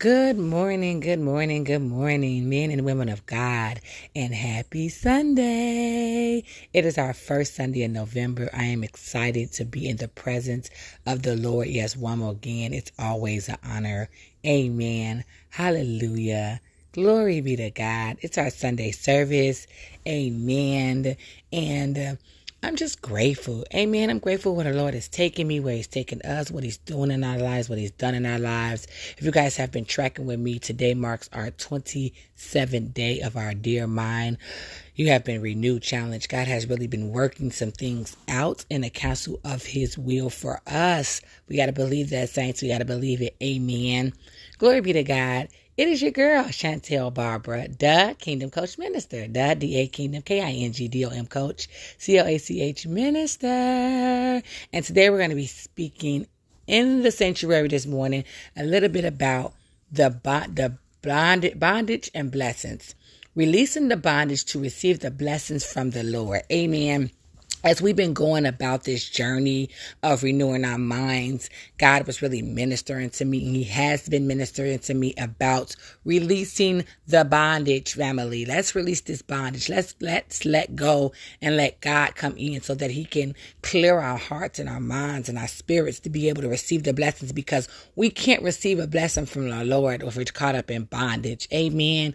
Good morning, good morning, good morning, men and women of God, and happy Sunday. It is our first Sunday in November. I am excited to be in the presence of the Lord. Yes, one more again. It's always an honor. Amen. Hallelujah. Glory be to God. It's our Sunday service. Amen. And uh, I'm just grateful. Amen. I'm grateful where the Lord is taking me, where He's taking us, what He's doing in our lives, what He's done in our lives. If you guys have been tracking with me, today marks our 27th day of our Dear Mind. You have been renewed challenge. God has really been working some things out in the counsel of His will for us. We got to believe that, saints. We got to believe it. Amen. Glory be to God. It is your girl, Chantel Barbara, the Kingdom Coach Minister, the D-A Kingdom, K-I-N-G-D-O-M Coach, C-O-A-C-H Minister. And today we're going to be speaking in the sanctuary this morning a little bit about the, the bondage, bondage and blessings. Releasing the bondage to receive the blessings from the Lord. Amen as we've been going about this journey of renewing our minds, God was really ministering to me. He has been ministering to me about releasing the bondage family. Let's release this bondage. Let's let's let go and let God come in so that he can clear our hearts and our minds and our spirits to be able to receive the blessings because we can't receive a blessing from the Lord if we're caught up in bondage. Amen.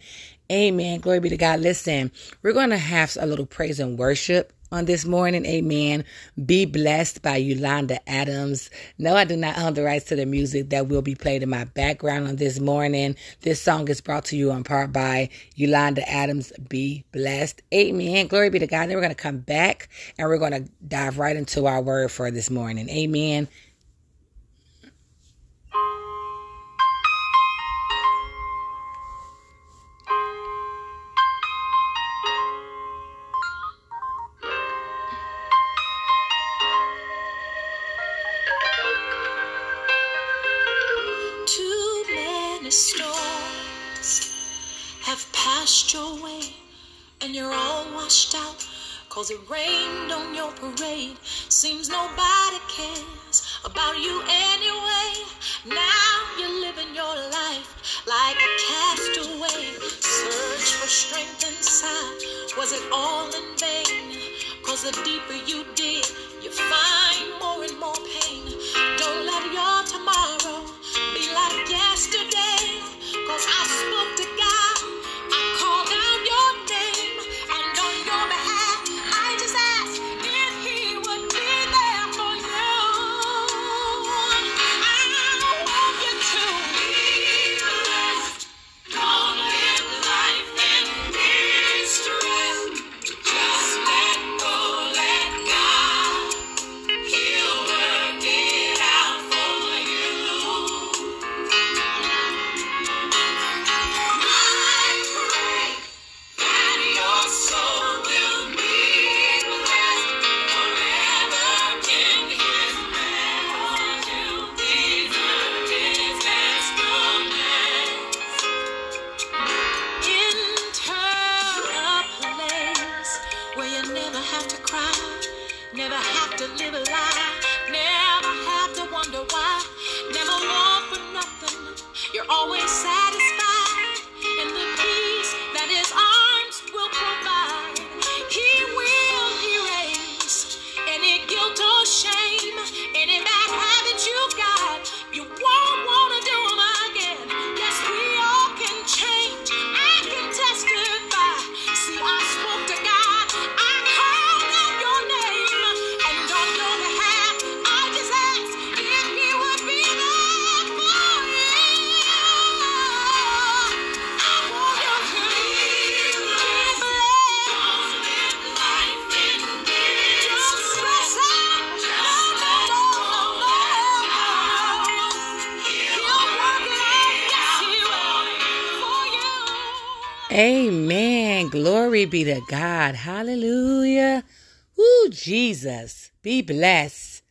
Amen. Glory be to God. Listen, we're going to have a little praise and worship on this morning. Amen. Be blessed by Yolanda Adams. No, I do not own the rights to the music that will be played in my background on this morning. This song is brought to you in part by Yolanda Adams. Be blessed. Amen. Glory be to God. Then we're going to come back and we're going to dive right into our word for this morning. Amen. Cause it rained on your parade. Seems nobody cares about you anyway. Now you're living your life like a castaway. Search for strength inside. Was it all in vain? Cause the deeper you Be to God. Hallelujah. Ooh, Jesus. Be blessed.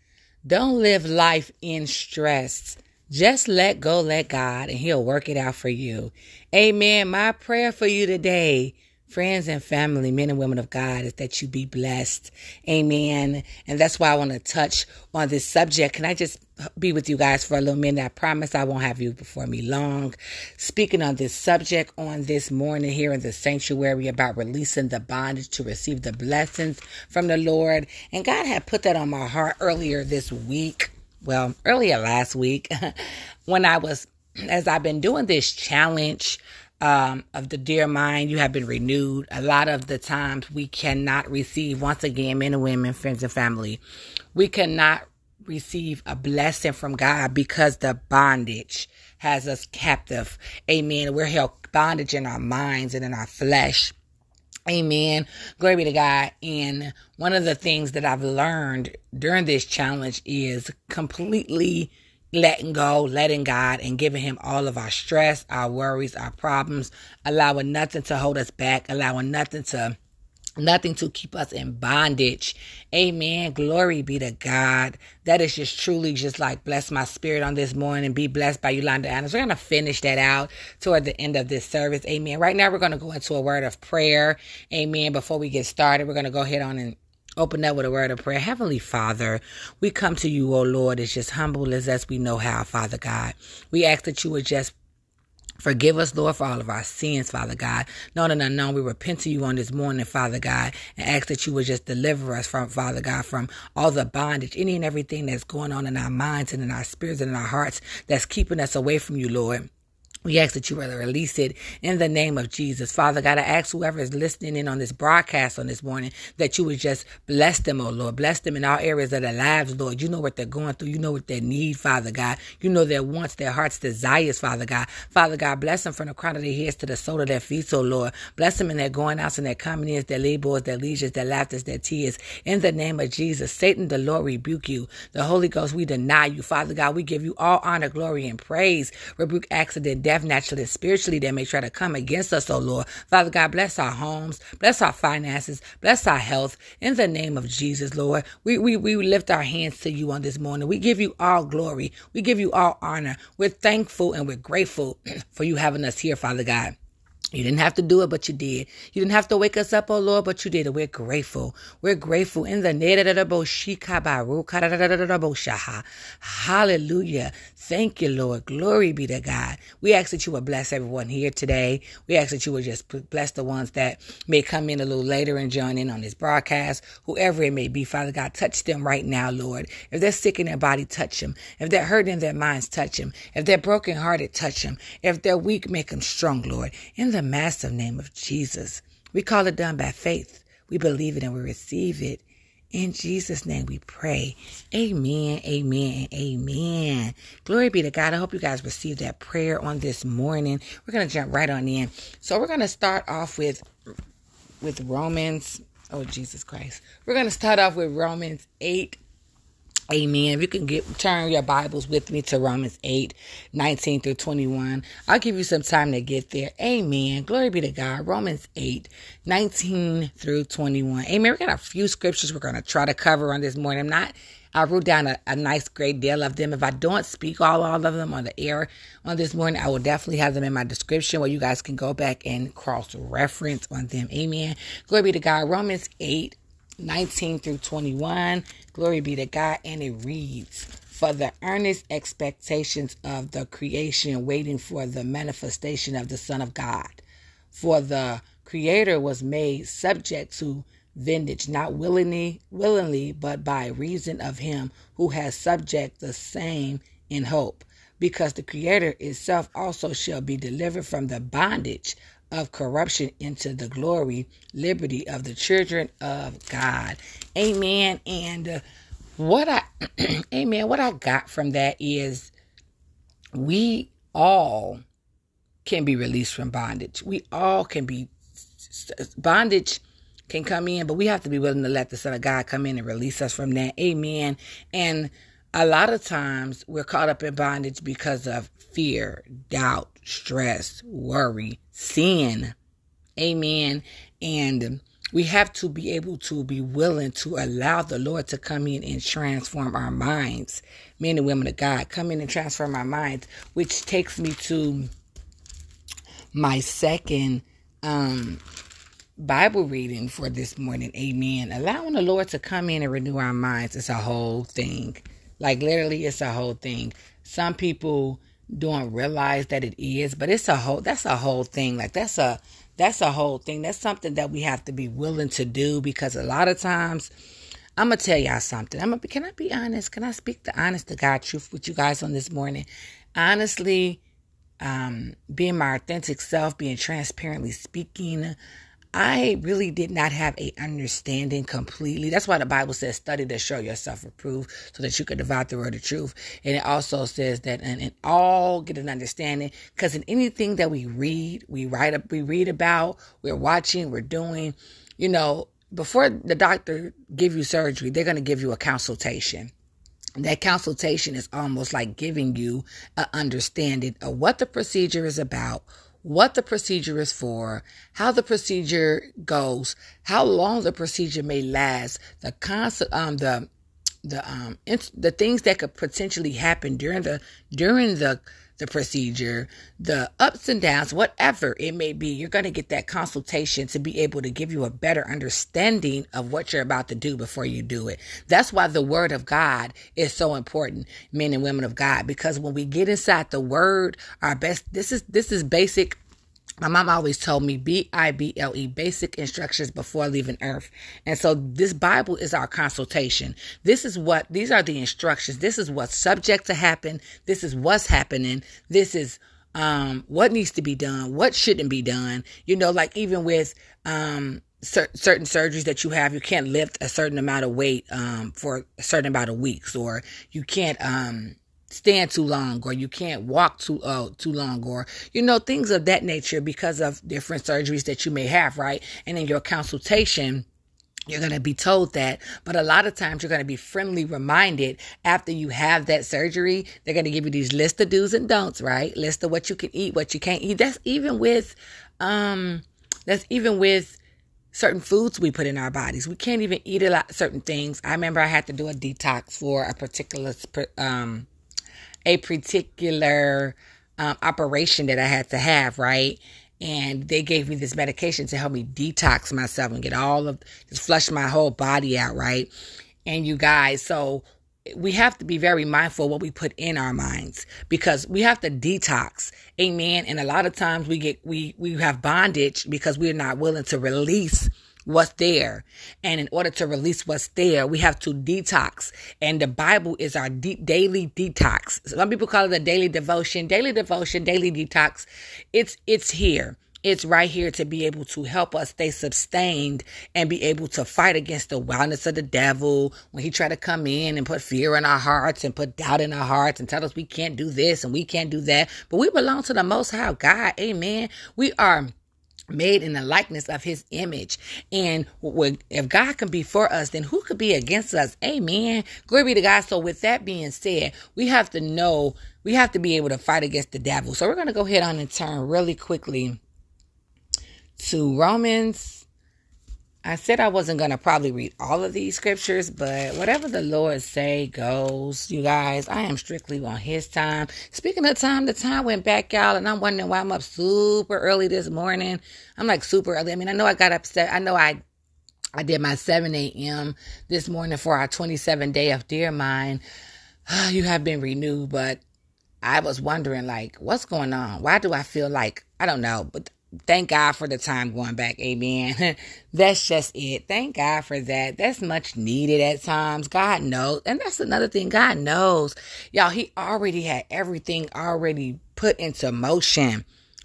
Don't live life in stress. Just let go, let God, and He'll work it out for you. Amen. My prayer for you today friends and family, men and women of God, is that you be blessed. Amen. And that's why I want to touch on this subject. Can I just be with you guys for a little minute? I promise I won't have you before me long. Speaking on this subject on this morning here in the sanctuary about releasing the bondage to receive the blessings from the Lord. And God had put that on my heart earlier this week. Well, earlier last week when I was, as I've been doing this challenge um, of the dear mind, you have been renewed. A lot of the times we cannot receive, once again, men and women, friends and family, we cannot receive a blessing from God because the bondage has us captive. Amen. We're held bondage in our minds and in our flesh. Amen. Glory be to God. And one of the things that I've learned during this challenge is completely letting go, letting God, and giving Him all of our stress, our worries, our problems, allowing nothing to hold us back, allowing nothing to nothing to keep us in bondage. Amen. Glory be to God. That is just truly just like bless my spirit on this morning be blessed by Yolanda Adams. We're going to finish that out toward the end of this service. Amen. Right now, we're going to go into a word of prayer. Amen. Before we get started, we're going to go ahead on and Open up with a word of prayer. Heavenly Father, we come to you, O Lord, as just humble as as we know how, Father God. We ask that you would just Forgive us, Lord, for all of our sins, Father God. Known and unknown, we repent to you on this morning, Father God, and ask that you would just deliver us from, Father God, from all the bondage, any and everything that's going on in our minds and in our spirits and in our hearts that's keeping us away from you, Lord. We ask that you rather release it in the name of Jesus. Father God, I ask whoever is listening in on this broadcast on this morning that you would just bless them, oh Lord. Bless them in all areas of their lives, Lord. You know what they're going through. You know what they need, Father God. You know their wants, their heart's desires, Father God. Father God, bless them from the crown of their heads to the sole of their feet, oh Lord. Bless them in their going outs and their coming ins, their labors, their leisures, their laughters, their tears. In the name of Jesus, Satan, the Lord rebuke you. The Holy Ghost, we deny you. Father God, we give you all honor, glory, and praise. Rebuke accident, death, death, naturally and spiritually, that may try to come against us, oh Lord. Father God, bless our homes, bless our finances, bless our health. In the name of Jesus, Lord, we, we, we lift our hands to you on this morning. We give you all glory. We give you all honor. We're thankful and we're grateful for you having us here, Father God. You didn't have to do it, but you did. You didn't have to wake us up, oh Lord, but you did. We're grateful. We're grateful in the Hallelujah. Thank you, Lord. Glory be to God. We ask that you would bless everyone here today. We ask that you would just bless the ones that may come in a little later and join in on this broadcast, whoever it may be. Father God, touch them right now, Lord. If they're sick in their body, touch them. If they're hurt in their minds, touch them. If they're brokenhearted, touch them. If they're weak, make them strong, Lord. In the massive name of Jesus, we call it done by faith. We believe it and we receive it. In Jesus' name we pray. Amen, amen, amen. Glory be to God. I hope you guys received that prayer on this morning. We're going to jump right on in. So we're going to start off with with Romans. Oh, Jesus Christ. We're going to start off with Romans 8 Amen. If you can get turn your Bibles with me to Romans 8, 19 through 21. I'll give you some time to get there. Amen. Glory be to God. Romans 8, 19 through 21. Amen. We got a few scriptures we're going to try to cover on this morning. I'm not I wrote down a, a, nice great deal of them. If I don't speak all, all of them on the air on this morning, I will definitely have them in my description where you guys can go back and cross reference on them. Amen. Glory be to God. Romans 8, 19 through 21. Glory be to God. And it reads, For the earnest expectations of the creation waiting for the manifestation of the Son of God. For the Creator was made subject to vintage, not willingly, willingly, but by reason of him who has subject the same in hope. Because the Creator itself also shall be delivered from the bondage of corruption into the glory, liberty of the children of God. Amen. And uh, what I, amen, what I got from that is we all can be released from bondage. We all can be, bondage can come in, but we have to be willing to let the Son of God come in and release us from that. Amen. And a lot of times we're caught up in bondage because of fear, doubt, stress, worry, sin. Amen. And we have to be able to be willing to allow the Lord to come in and transform our minds. Men and women of God, come in and transform our minds, which takes me to my second um Bible reading for this morning. Amen. Allowing the Lord to come in and renew our minds is a whole thing. Like literally, it's a whole thing. Some people don't realize that it is, but it's a whole. That's a whole thing. Like that's a that's a whole thing. That's something that we have to be willing to do because a lot of times. I'm gonna tell y'all something. I'm gonna, can I be honest? Can I speak the honest to God truth with you guys on this morning? Honestly, um, being my authentic self, being transparently speaking, I really did not have a understanding completely. That's why the Bible says, study to show yourself approved so that you can divide the word of truth. And it also says that and, and all get an understanding because in anything that we read, we write up, we read about, we're watching, we're doing, you know, before the doctor give you surgery, they're going to give you a consultation that consultation is almost like giving you an understanding of what the procedure is about, what the procedure is for, how the procedure goes, how long the procedure may last, the concept, um, the the um, the things that could potentially happen during the during the the procedure, the ups and downs, whatever it may be, you're going to get that consultation to be able to give you a better understanding of what you're about to do before you do it. That's why the word of God is so important, men and women of God, because when we get inside the word, our best, this is, this is basic my mom always told me B I B L E, basic instructions before leaving earth. And so this Bible is our consultation. This is what, these are the instructions. This is what's subject to happen. This is what's happening. This is, um, what needs to be done, what shouldn't be done. You know, like even with, um, cer- certain surgeries that you have, you can't lift a certain amount of weight, um, for a certain amount of weeks, or you can't, um, stand too long or you can't walk too uh, too long or you know things of that nature because of different surgeries that you may have right and in your consultation you're going to be told that, but a lot of times you're going to be friendly reminded after you have that surgery. They're going to give you these list of do's and don'ts, right? List of what you can eat, what you can't eat. That's even with, um, that's even with certain foods we put in our bodies. We can't even eat a lot certain things. I remember I had to do a detox for a particular um a particular um, operation that I had to have, right? And they gave me this medication to help me detox myself and get all of, just flush my whole body out, right? And you guys, so we have to be very mindful what we put in our minds because we have to detox amen and a lot of times we get we we have bondage because we're not willing to release what's there. And in order to release what's there, we have to detox. And the Bible is our deep daily detox. Some people call it a daily devotion, daily devotion, daily detox. It's it's here. It's right here to be able to help us stay sustained and be able to fight against the wildness of the devil when he try to come in and put fear in our hearts and put doubt in our hearts and tell us we can't do this and we can't do that. But we belong to the most high God. Amen. We are made in the likeness of his image. And if God can be for us, then who could be against us? Amen. Glory be to God. So with that being said, we have to know, we have to be able to fight against the devil. So we're going to go ahead on and turn really quickly to Romans I said I wasn't going to probably read all of these scriptures, but whatever the Lord say goes, you guys. I am strictly on his time. Speaking of time, the time went back out and I'm wondering why I'm up super early this morning. I'm like super early. I mean, I know I got upset. I know I I did my 7 a.m. this morning for our 27 day of Dear Mind. you have been renewed, but I was wondering like, what's going on? Why do I feel like, I don't know, but thank God for the time going back. Amen. that's just it. Thank God for that. That's much needed at times. God knows. And that's another thing. God knows. Y'all, He already had everything already put into motion.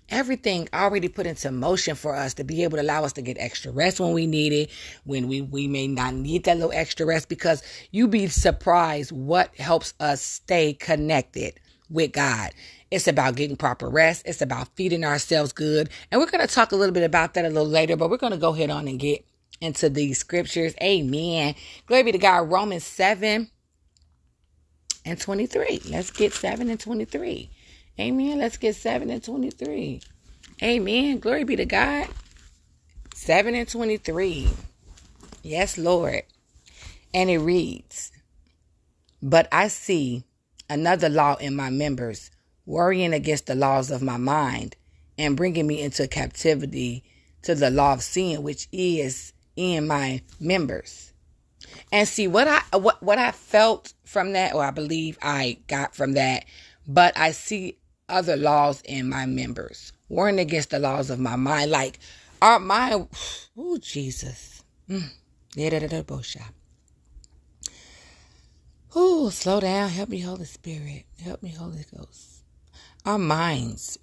Everything already put into motion for us to be able to allow us to get extra rest when we need it, when we, we may not need that little extra rest, because you'd be surprised what helps us stay connected with God. It's about getting proper rest. It's about feeding ourselves good. And we're going to talk a little bit about that a little later, but we're going to go ahead on and get into these scriptures. Amen. Glory be to God. Romans 7 and 23. Let's get 7 and 23. Amen. Let's get 7 and 23. Amen. Glory be to God. 7 and 23. Yes, Lord. And it reads, But I see another law in my members worrying against the laws of my mind and bringing me into captivity to the law of sin, which is in my members. And see what I what what I felt from that, or I believe I got from that, but I see other laws in my members, warring against the laws of my mind. Like our mind, oh Jesus. Mm. Oh, slow down. Help me, Holy Spirit. Help me, Holy Ghost. Our minds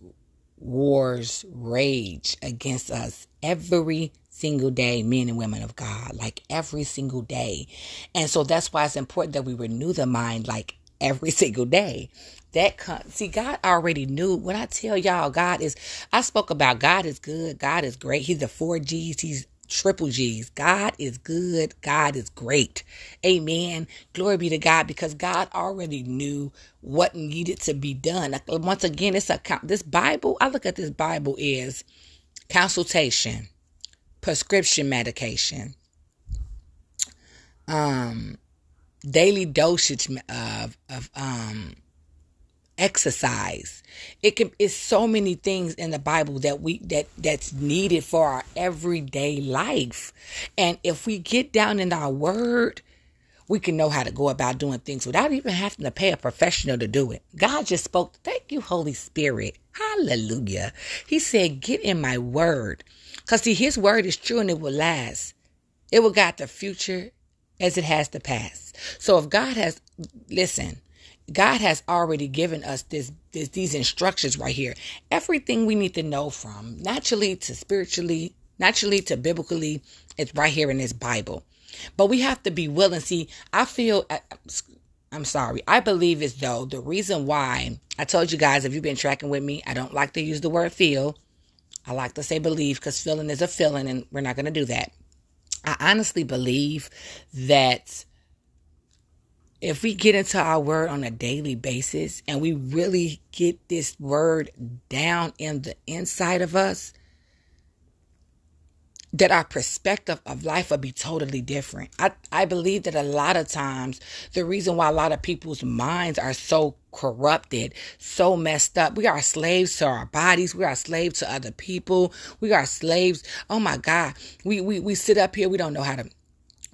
wars rage against us every single day, men and women of God, like every single day. And so that's why it's important that we renew the mind like every single day. That see, God already knew. When I tell y'all, God is, I spoke about God is good, God is great. He's the four G's. He's triple G's. God is good. God is great. Amen. Glory be to God because God already knew what needed to be done. Once again, it's a this Bible. I look at this Bible is consultation, prescription medication, um, daily dosage of of um exercise. It can it's so many things in the Bible that we that that's needed for our everyday life. And if we get down in our word, we can know how to go about doing things without even having to pay a professional to do it. God just spoke. Thank you, Holy Spirit. Hallelujah. He said, get in my word. Because see, his word is true and it will last. It will guide the future as it has the past. So if God has, listen, God has already given us this, this these instructions right here. Everything we need to know from naturally to spiritually, naturally to biblically, it's right here in this Bible. But we have to be willing. See, I feel I'm sorry. I believe as though the reason why I told you guys if you've been tracking with me, I don't like to use the word feel. I like to say believe because feeling is a feeling and we're not going to do that. I honestly believe that if we get into our word on a daily basis and we really get this word down in the inside of us, that our perspective of life will be totally different. I, I believe that a lot of times the reason why a lot of people's minds are so corrupted, so messed up. We are slaves to our bodies. We are slaves to other people. We are slaves. Oh my God. We, we, we sit up here. We don't know how to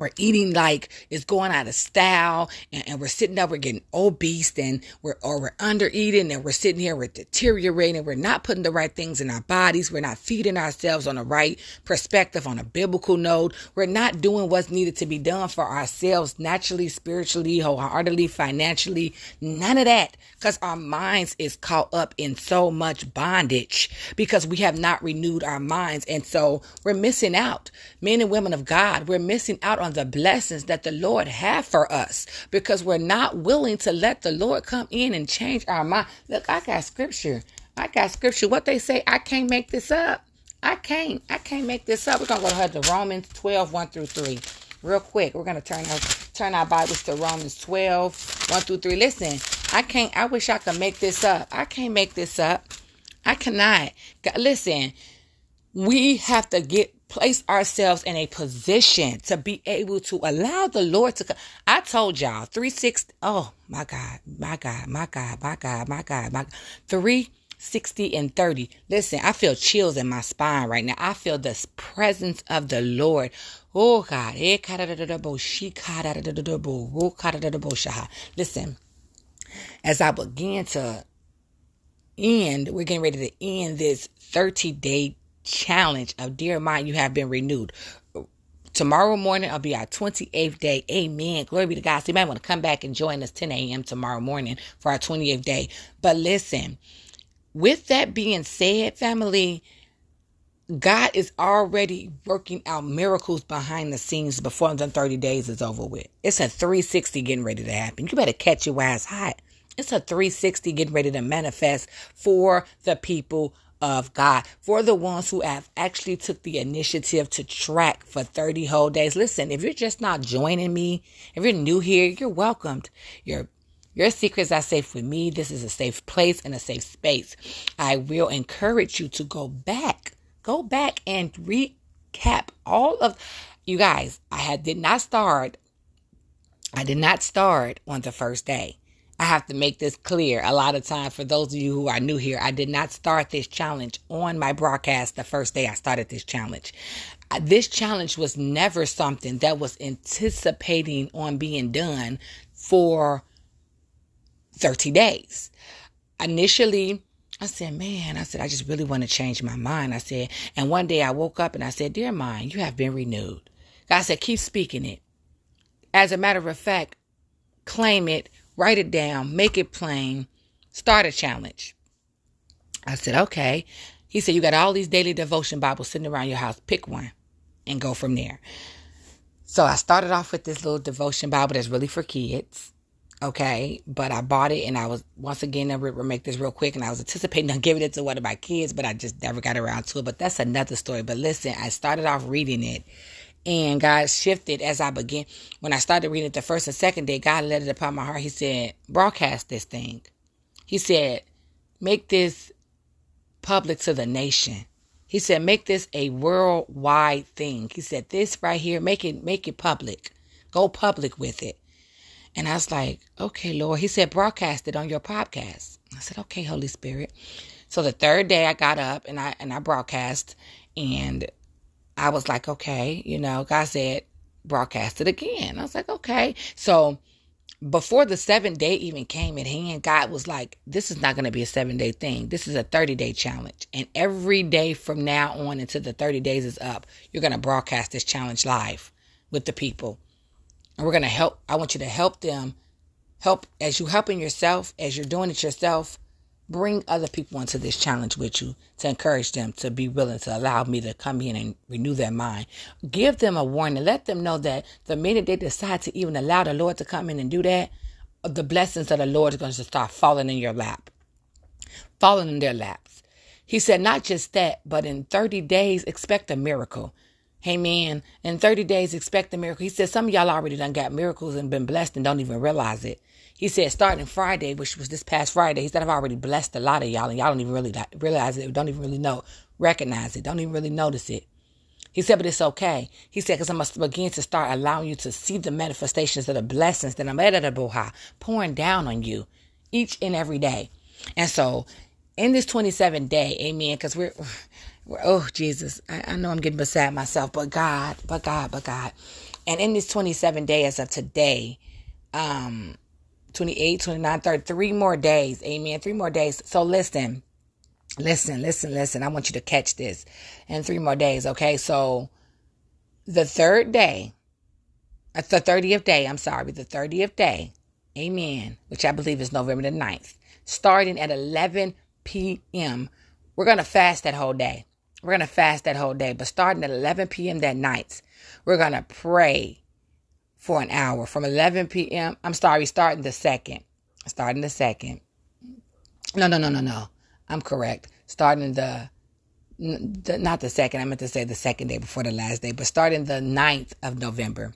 we're eating like it's going out of style and, and, we're sitting up, we're getting obese and we're, or we're under eating and we're sitting here, we're deteriorating. We're not putting the right things in our bodies. We're not feeding ourselves on the right perspective, on a biblical note. We're not doing what's needed to be done for ourselves naturally, spiritually, wholeheartedly, financially. None of that because our minds is caught up in so much bondage because we have not renewed our minds. And so we're missing out. Men and women of God, we're missing out the blessings that the Lord have for us because we're not willing to let the Lord come in and change our mind. Look, I got scripture. I got scripture. What they say, I can't make this up. I can't. I can't make this up. We're gonna go ahead to Romans 12, 1 through 3. Real quick. We're gonna turn our turn our Bibles to Romans 12, 1 through 3. Listen, I can't I wish I could make this up. I can't make this up. I cannot. Listen, we have to get place ourselves in a position to be able to allow the Lord to come. I told y'all 360. Oh my God, my God, my God, my God, my God, my 360 and 30. Listen, I feel chills in my spine right now. I feel the presence of the Lord. Oh God. Eh, oh, Listen, as I begin to end, we're getting ready to end this 30 day challenge of Dear Mind, you have been renewed. Tomorrow morning, I'll be our 28th day. Amen. Glory be to God. So you might want to come back and join us 10 a.m. tomorrow morning for our 28th day. But listen, with that being said, family, God is already working out miracles behind the scenes before the 30 days is over with. It's a 360 getting ready to happen. You better catch your ass hot. It's a 360 getting ready to manifest for the people of God. For the ones who have actually took the initiative to track for 30 whole days. Listen, if you're just not joining me, if you're new here, you're welcomed. Your your secrets are safe with me. This is a safe place and a safe space. I will encourage you to go back. Go back and recap all of you guys. I had did not start. I did not start on the first day. I have to make this clear a lot of times for those of you who are new here. I did not start this challenge on my broadcast the first day I started this challenge. Uh, this challenge was never something that was anticipating on being done for 30 days. Initially, I said, man, I said, I just really want to change my mind. I said, and one day I woke up and I said, dear mind, you have been renewed. God said, keep speaking it. As a matter of fact, claim it, write it down, make it plain, start a challenge. I said, okay. He said, you got all these daily devotion Bibles sitting around your house. Pick one and go from there. So I started off with this little devotion Bible that's really for kids. Okay. But I bought it and I was, once again, I will make this real quick and I was anticipating on giving it to one of my kids, but I just never got around to it. But that's another story. But listen, I started off reading it and God shifted as I began. When I started reading it the first and second day, God let it upon my heart. He said, broadcast this thing. He said, make this public to the nation. He said, make this a worldwide thing. He said, this right here, make it, make it public. Go public with it. And I was like, okay, Lord. He said, broadcast it on your podcast. I said, okay, Holy Spirit. So the third day I got up and I, and I broadcast and I was like, okay, you know, God said, broadcast it again. I was like, okay. So before the seven day even came in hand, God was like, this is not going to be a seven day thing. This is a 30 day challenge. And every day from now on until the 30 days is up, you're going to broadcast this challenge live with the people. And we're going to help. I want you to help them help as you helping yourself, as you're doing it yourself. Bring other people into this challenge with you to encourage them to be willing to allow me to come in and renew their mind. Give them a warning. Let them know that the minute they decide to even allow the Lord to come in and do that, the blessings of the Lord are going to start falling in your lap, falling in their laps. He said, not just that, but in 30 days, expect a miracle. Amen. In 30 days, expect a miracle. He said, some of y'all already done got miracles and been blessed and don't even realize it. He said, starting Friday, which was this past Friday, he said, I've already blessed a lot of y'all, and y'all don't even really realize it, don't even really know, recognize it, don't even really notice it. He said, but it's okay. He said, because I must begin to start allowing you to see the manifestations of the blessings that I'm at pouring down on you each and every day. And so in this 27 day, amen, because we're, we're, oh, Jesus, I, I know I'm getting beside myself, but God, but God, but God. And in this 27 days of today, um, 28, 29, 30, three more days. Amen. Three more days. So listen, listen, listen, listen. I want you to catch this in three more days. Okay. So the third day, uh, the 30th day, I'm sorry, the 30th day. Amen. Which I believe is November the 9th, starting at 11 p.m. We're going to fast that whole day. We're going to fast that whole day, but starting at 11 p.m. that night, we're going to pray for an hour from 11 p.m. I'm sorry, starting the second. Starting the second. No, no, no, no, no. I'm correct. Starting the, the not the second. I meant to say the second day before the last day, but starting the 9th of November,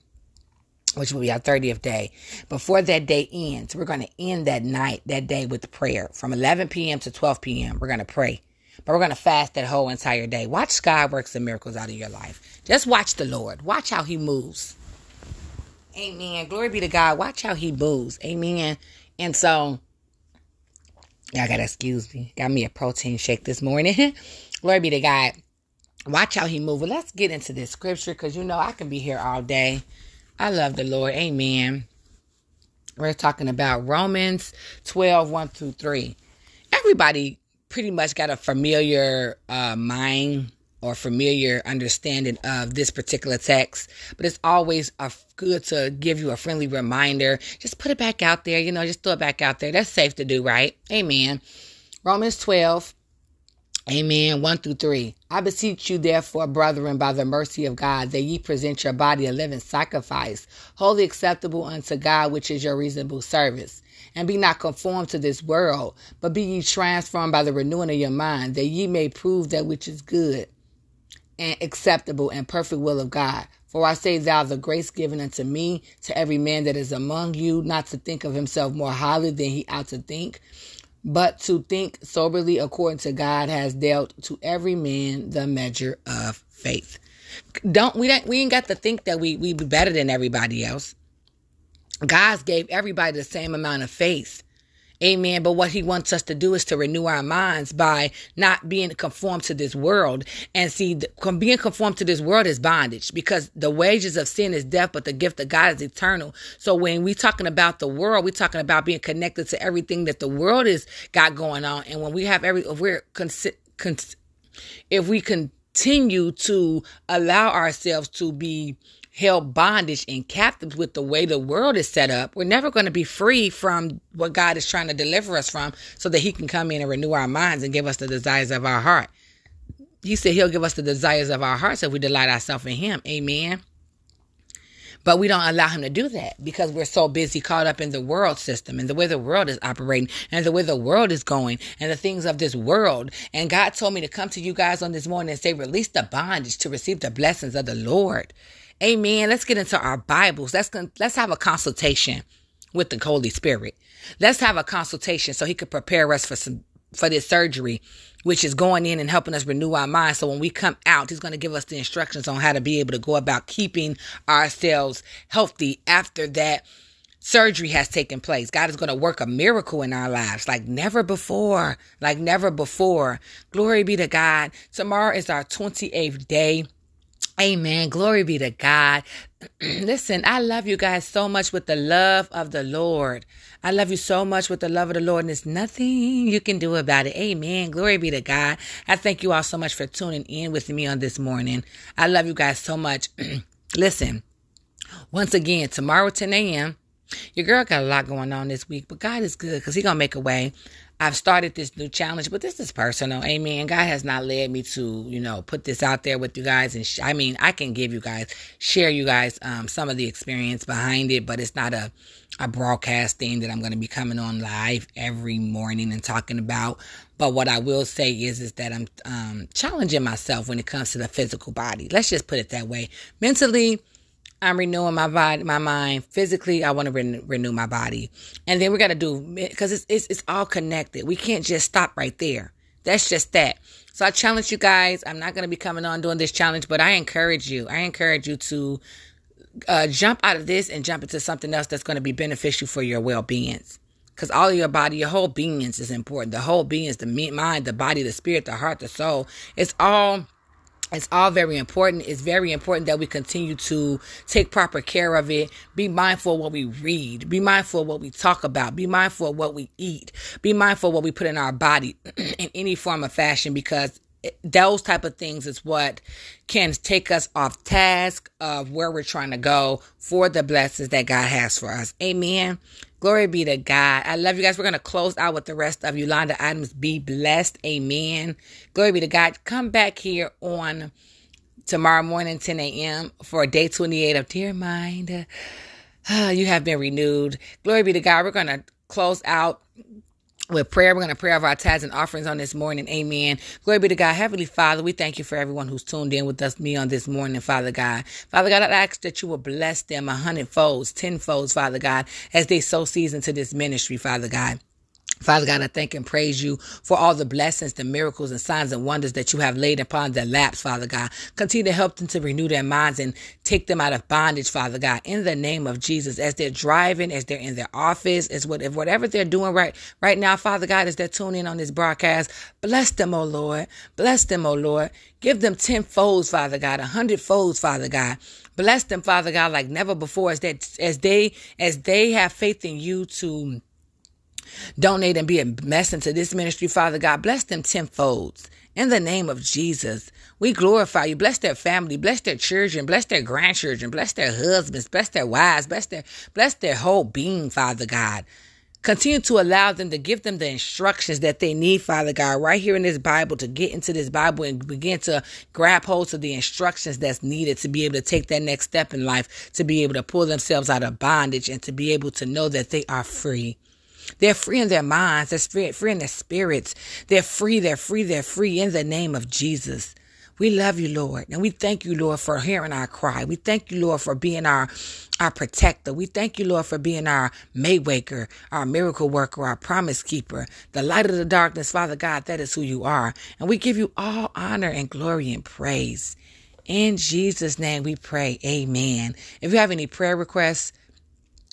which will be our 30th day. Before that day ends, we're going to end that night, that day with prayer from 11 p.m. to 12 p.m. We're going to pray. But we're going to fast that whole entire day. Watch God works some miracles out of your life. Just watch the Lord. Watch how he moves. Amen. Glory be to God. Watch how he moves. Amen. And so, y'all gotta excuse me. Got me a protein shake this morning. Glory be to God. Watch how he moves. Well, let's get into this scripture because you know I can be here all day. I love the Lord. Amen. We're talking about Romans 12, 1 through 3. Everybody pretty much got a familiar uh, mind or familiar understanding of this particular text, but it's always a, good to give you a friendly reminder. Just put it back out there, you know, just throw it back out there. That's safe to do, right? Amen. Romans 12, Amen. 1 through 3. I beseech you, therefore, brethren, by the mercy of God, that ye present your body a living sacrifice, wholly acceptable unto God, which is your reasonable service. And be not conformed to this world, but be ye transformed by the renewing of your mind, that ye may prove that which is good and acceptable and perfect will of God. For I say, Thou the grace given unto me, to every man that is among you, not to think of himself more highly than he ought to think, but to think soberly according to God has dealt to every man the measure of faith. Don't we don't we ain't got to think that we we be better than everybody else. God's gave everybody the same amount of faith. Amen. But what he wants us to do is to renew our minds by not being conformed to this world. And see, being conformed to this world is bondage because the wages of sin is death, but the gift of God is eternal. So when we talking about the world, we're talking about being connected to everything that the world has got going on. And when we have every, if we're, if we continue to allow ourselves to be held bondage and captive with the way the world is set up, we're never going to be free from what God is trying to deliver us from so that He can come in and renew our minds and give us the desires of our heart. He said He'll give us the desires of our hearts if we delight ourselves in Him. Amen. But we don't allow him to do that because we're so busy caught up in the world system and the way the world is operating and the way the world is going and the things of this world. And God told me to come to you guys on this morning and say, release the bondage to receive the blessings of the Lord. Amen. Let's get into our Bibles. Let's let's have a consultation with the Holy Spirit. Let's have a consultation so he could prepare us for some for this surgery, which is going in and helping us renew our minds. So when we come out, he's going to give us the instructions on how to be able to go about keeping ourselves healthy after that surgery has taken place. God is going to work a miracle in our lives like never before, like never before. Glory be to God. Tomorrow is our 28th day Amen. Glory be to God. Listen, I love you guys so much with the love of the Lord. I love you so much with the love of the Lord, and there's nothing you can do about it. Amen. Glory be to God. I thank you all so much for tuning in with me on this morning. I love you guys so much. Listen, once again, tomorrow 10 a.m., your girl got a lot going on this week, but God is good because He's going to make a way. I've started this new challenge, but this is personal. Amen. God has not led me to, you know, put this out there with you guys. And sh- I mean, I can give you guys, share you guys um, some of the experience behind it, but it's not a, a broadcast thing that I'm going to be coming on live every morning and talking about. But what I will say is, is that I'm um, challenging myself when it comes to the physical body. Let's just put it that way. Mentally, I'm renewing my body, my mind. Physically, I want to re- renew my body, and then we got to do because it's, it's it's all connected. We can't just stop right there. That's just that. So I challenge you guys. I'm not going to be coming on doing this challenge, but I encourage you. I encourage you to uh, jump out of this and jump into something else that's going to be beneficial for your well beings. Because all of your body, your whole beings is important. The whole beings, the mind, the body, the spirit, the heart, the soul. It's all it's all very important. It's very important that we continue to take proper care of it. Be mindful of what we read. Be mindful of what we talk about. Be mindful of what we eat. Be mindful of what we put in our body in any form of fashion because those type of things is what can take us off task of where we're trying to go for the blessings that God has for us. Amen. Glory be to God. I love you guys. We're going to close out with the rest of Yolanda Adams. Be blessed. Amen. Glory be to God. Come back here on tomorrow morning, 10 a.m. for day 28 of Dear Mind. you have been renewed. Glory be to God. We're going to close out with prayer. We're going to pray over our tithes and offerings on this morning. Amen. Glory be to God. Heavenly Father, we thank you for everyone who's tuned in with us, me on this morning, Father God. Father God, I ask that you will bless them a hundred folds, ten folds, Father God, as they sow seeds into this ministry, Father God. Father God, I thank and praise you for all the blessings, the miracles, and signs and wonders that you have laid upon their laps, Father God. Continue to help them to renew their minds and take them out of bondage, Father God, in the name of Jesus. As they're driving, as they're in their office, as what, whatever they're doing right right now, Father God, as they're tuning in on this broadcast, bless them, O Lord. Bless them, O Lord. Give them ten folds, Father God, a hundred folds, Father God. Bless them, Father God, like never before, as that as they as they have faith in you to donate and be a blessing to this ministry, Father God. Bless them tenfold. In the name of Jesus, we glorify you. Bless their family, bless their children, bless their grandchildren, bless their husbands, bless their wives, bless their bless their whole being, Father God. Continue to allow them to give them the instructions that they need, Father God, right here in this Bible to get into this Bible and begin to grab hold of the instructions that's needed to be able to take that next step in life, to be able to pull themselves out of bondage and to be able to know that they are free. They're free in their minds. They're free, in their spirits. They're free. They're free. They're free in the name of Jesus. We love you, Lord. And we thank you, Lord, for hearing our cry. We thank you, Lord, for being our, our protector. We thank you, Lord, for being our waymaker, our miracle worker, our promise keeper, the light of the darkness. Father God, that is who you are. And we give you all honor and glory and praise. In Jesus' name we pray. Amen. If you have any prayer requests,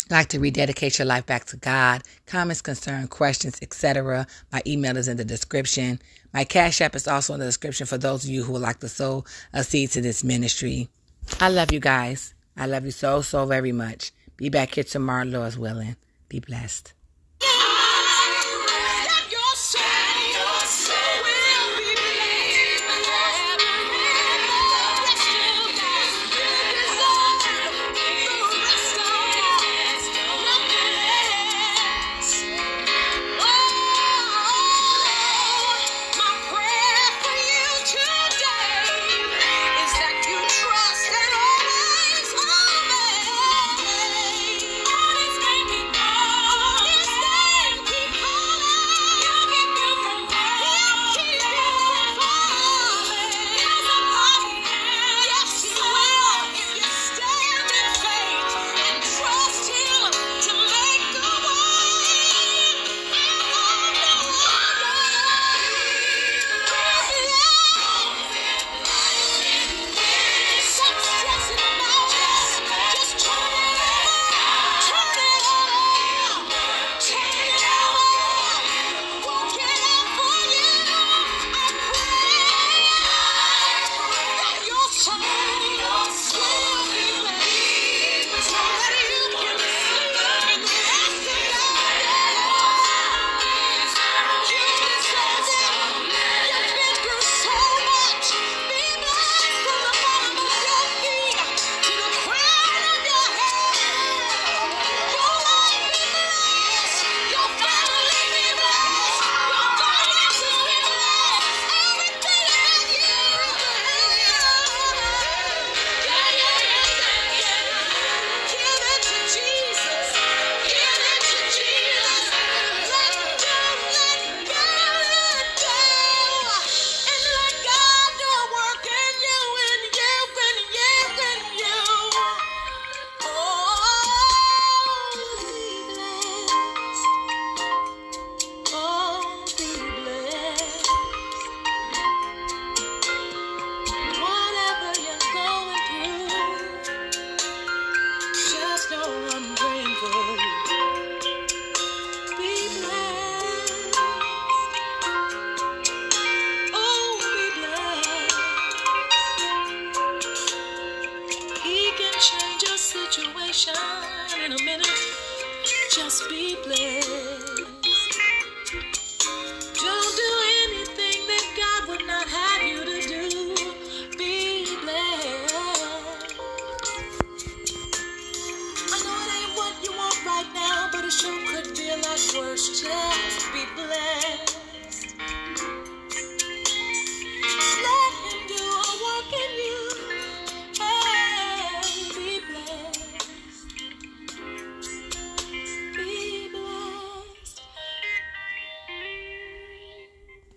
like to rededicate your life back to God, comments, concern, questions, etc., my email is in the description. My Cash App is also in the description for those of you who would like to sow a seed to this ministry. I love you guys. I love you so, so very much. Be back here tomorrow, Lord's willing. Be blessed.